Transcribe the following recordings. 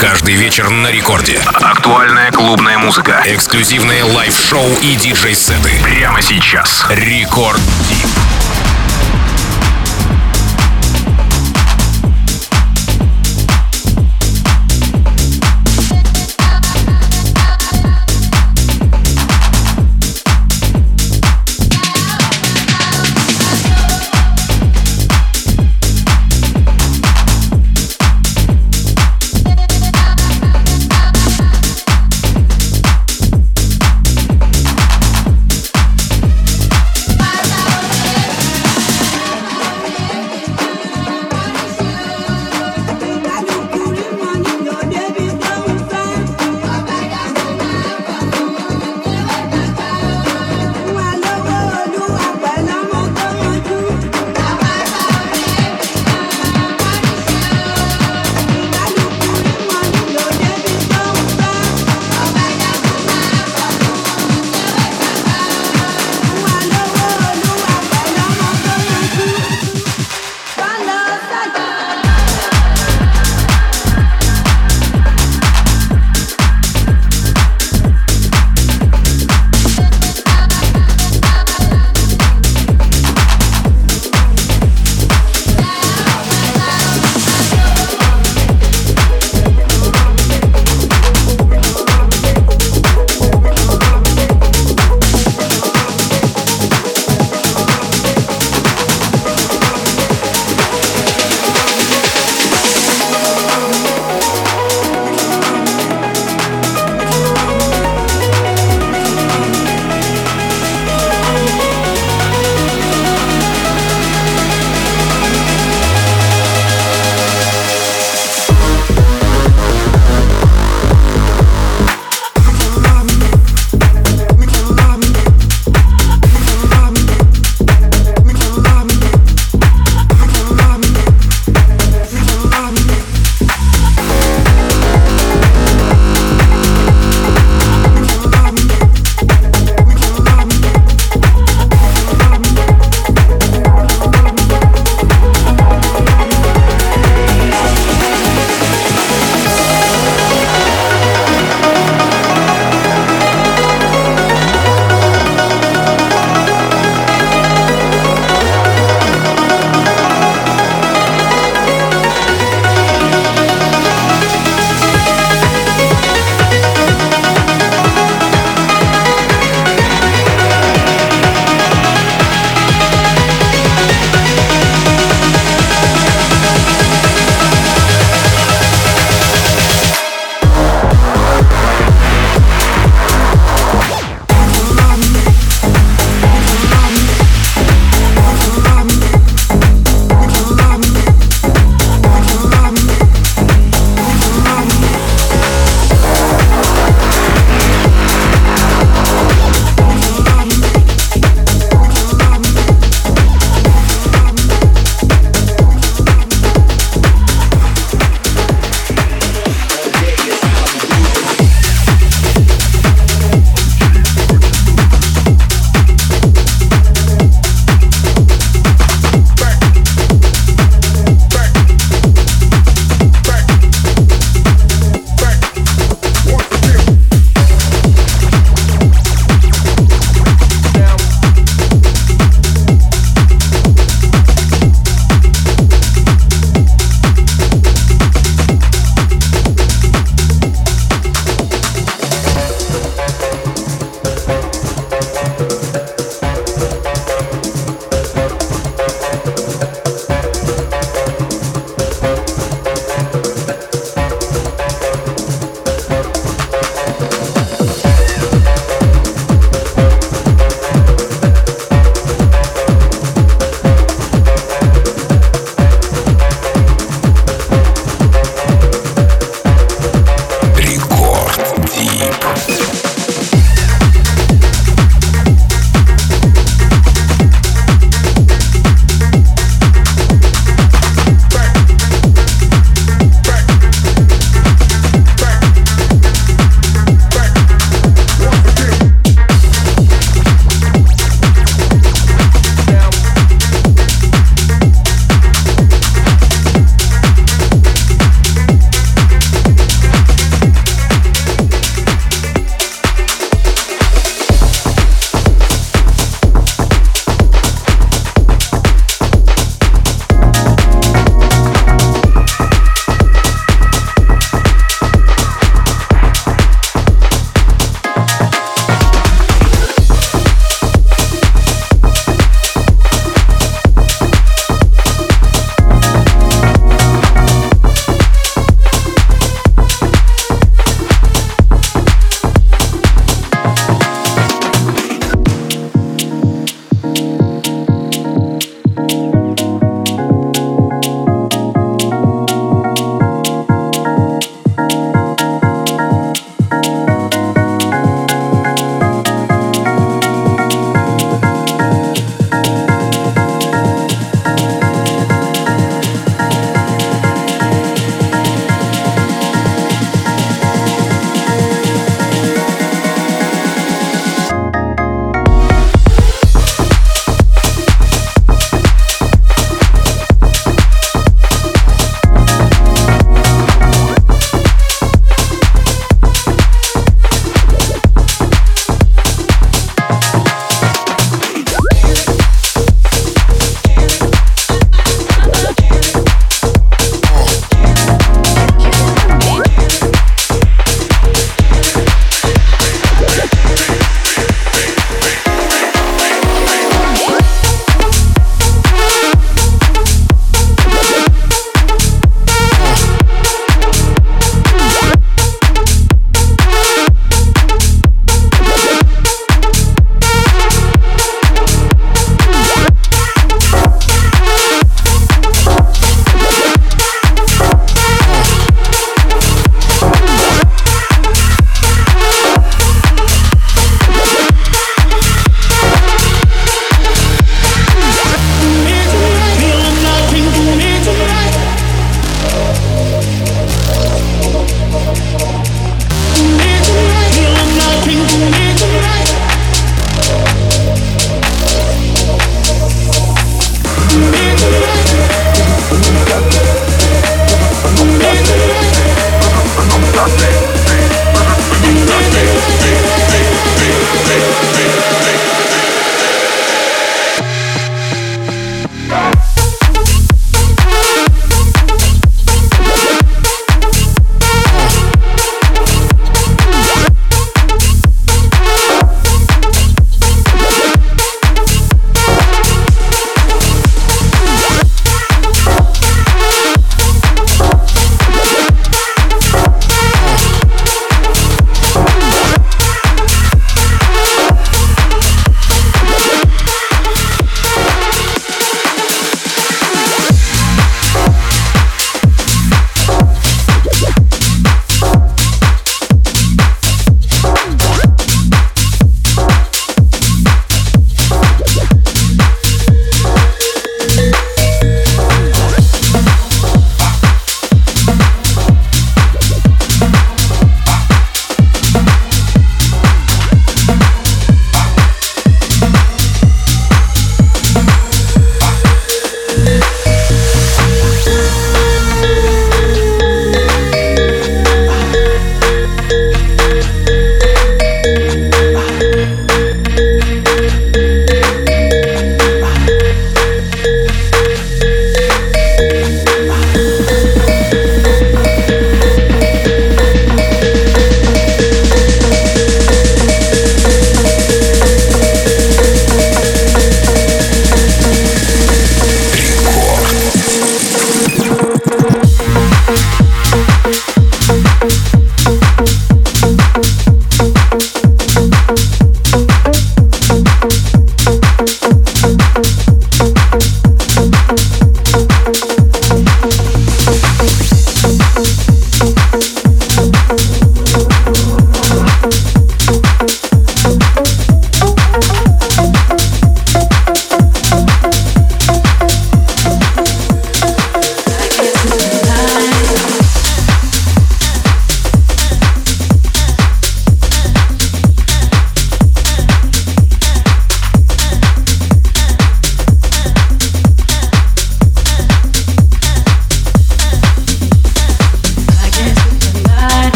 Каждый вечер на рекорде. Актуальная клубная музыка. Эксклюзивные лайв-шоу и диджей-сеты. Прямо сейчас. Рекорд Дип.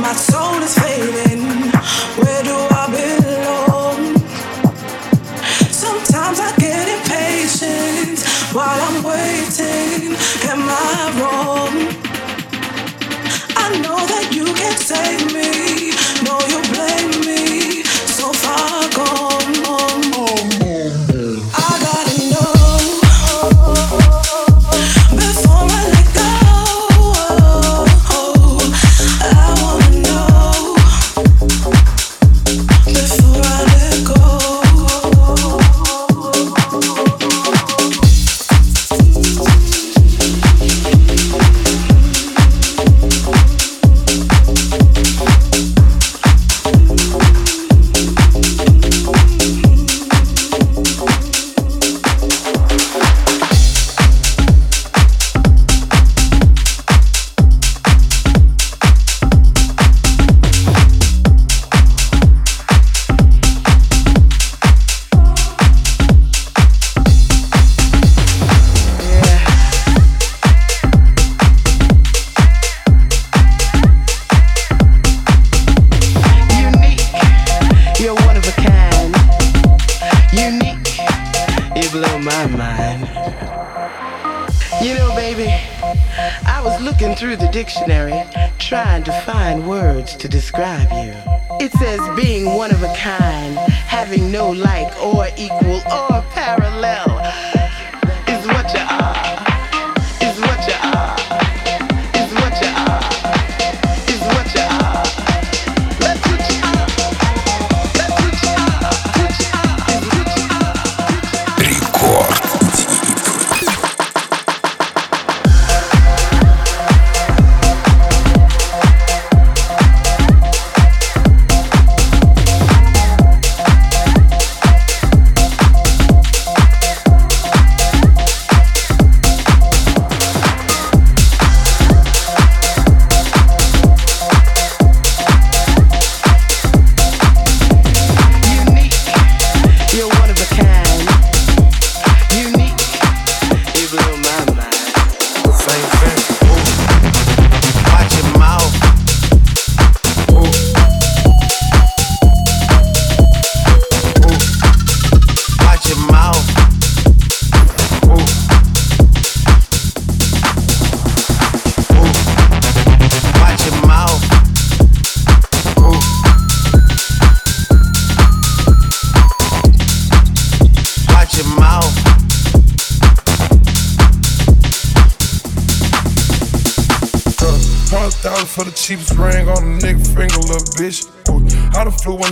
My soul is fading. Where do I belong? Sometimes I get impatient while I'm waiting. Am I wrong? I know that you can save me.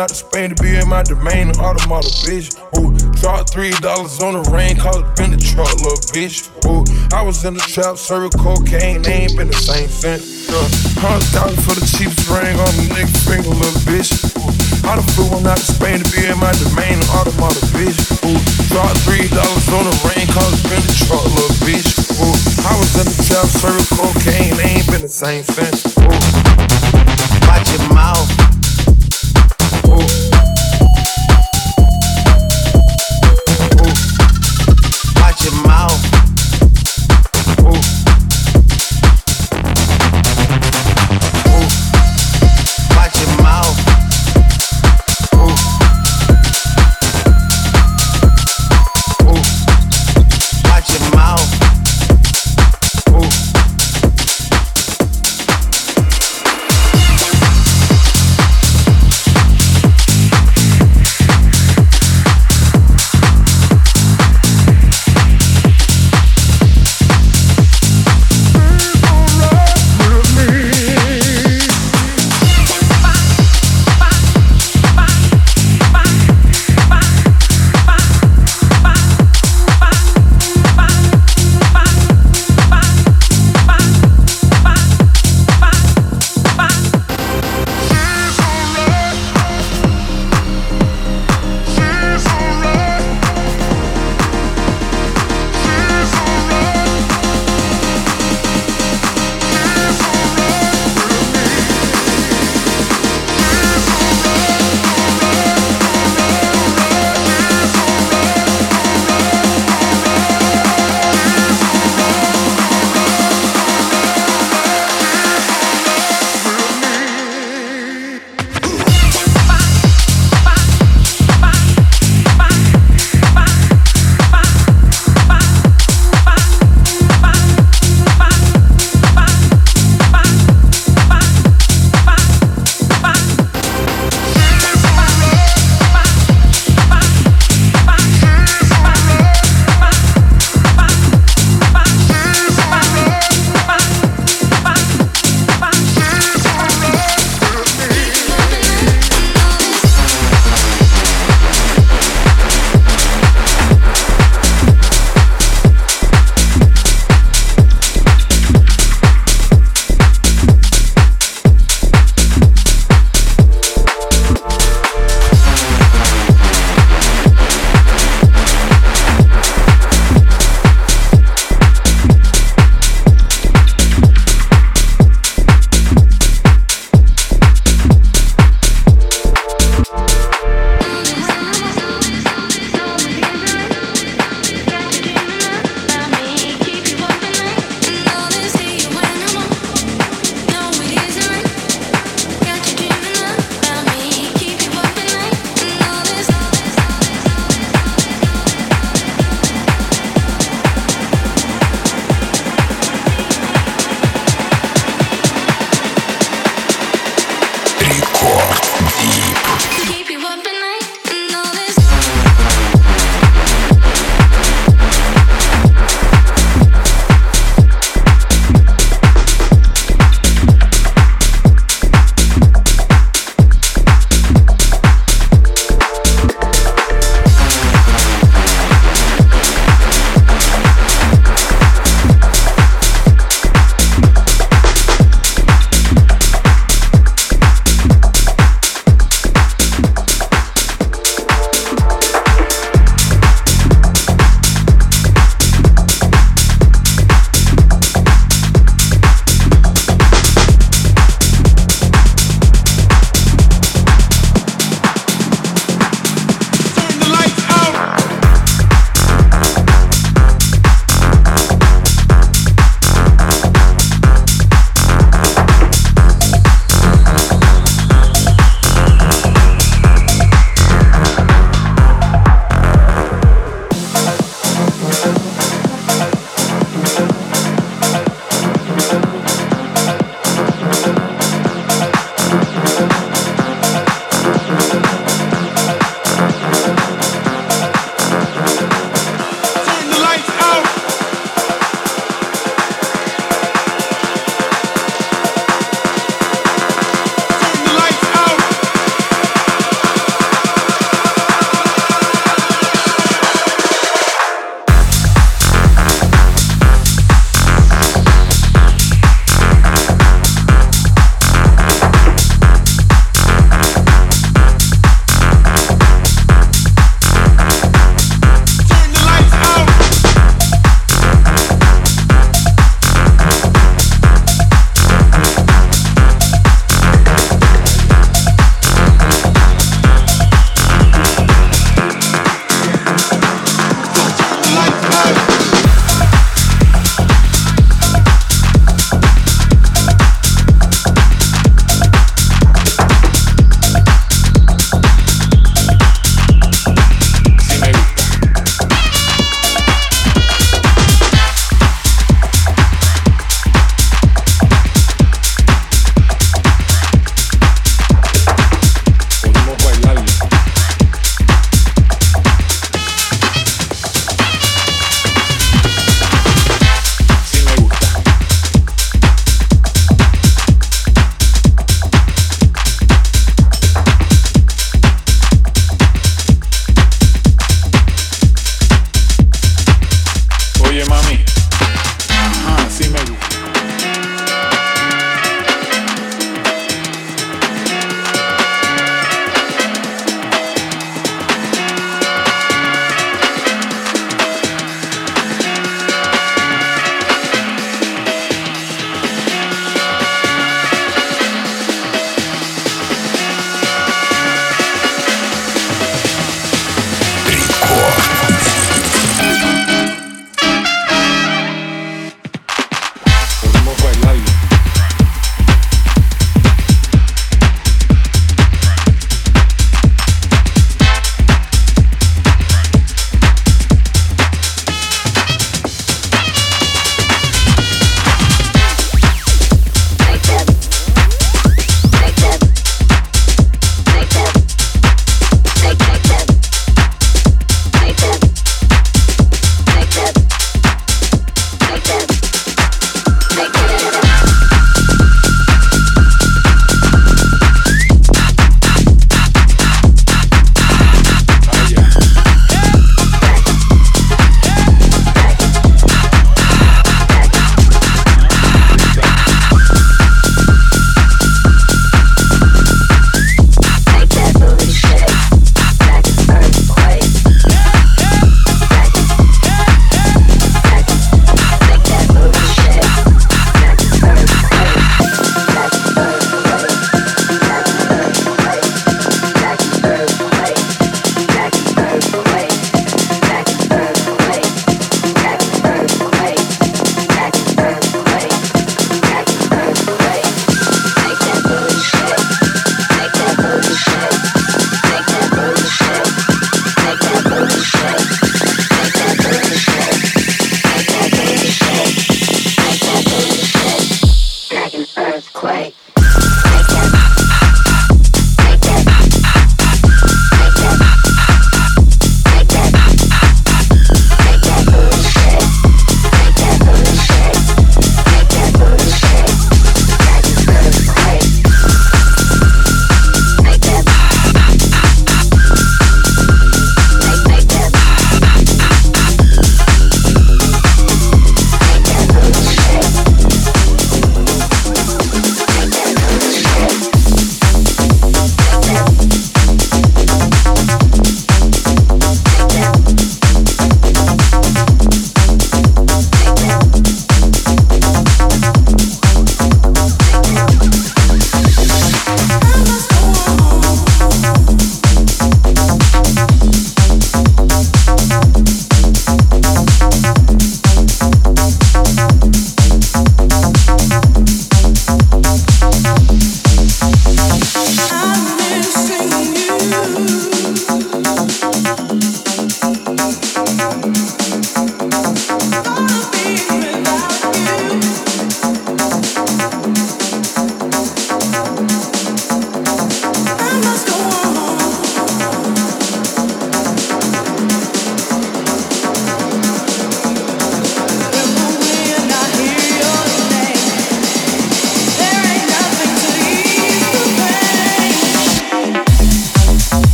Out to Spain to be in my domain, an automobile bitch. Ooh, dropped three dollars on the rain, call it been the truck, little bitch. Ooh, I was in the trap, serving cocaine, they ain't been the same since. Uh, Hundred thousand for the cheapest ring on the nigga finger, little bitch. Ooh, I done flew one out to Spain to be in my domain, an automobile bitch. Ooh, dropped three dollars on the rain, call it been the truck, little bitch. Ooh, I was in the trap, serving cocaine, they ain't been the same since. Ooh,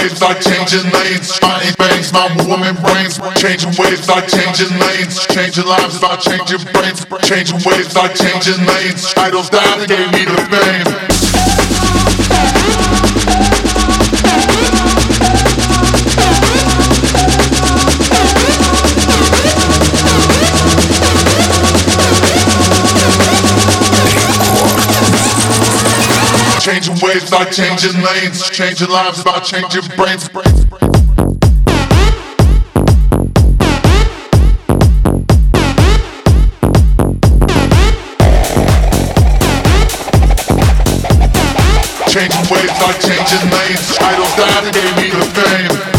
Ways like changing lanes. My bangs, my woman brains. Changing ways like changing lanes. Changing lives by changing brains. Changing ways like changing lanes. Idols died and gave me the fame. Changing ways like changing lanes. Changing lives by changing brains. Changing ways like changing lanes. Idols and gave me the fame.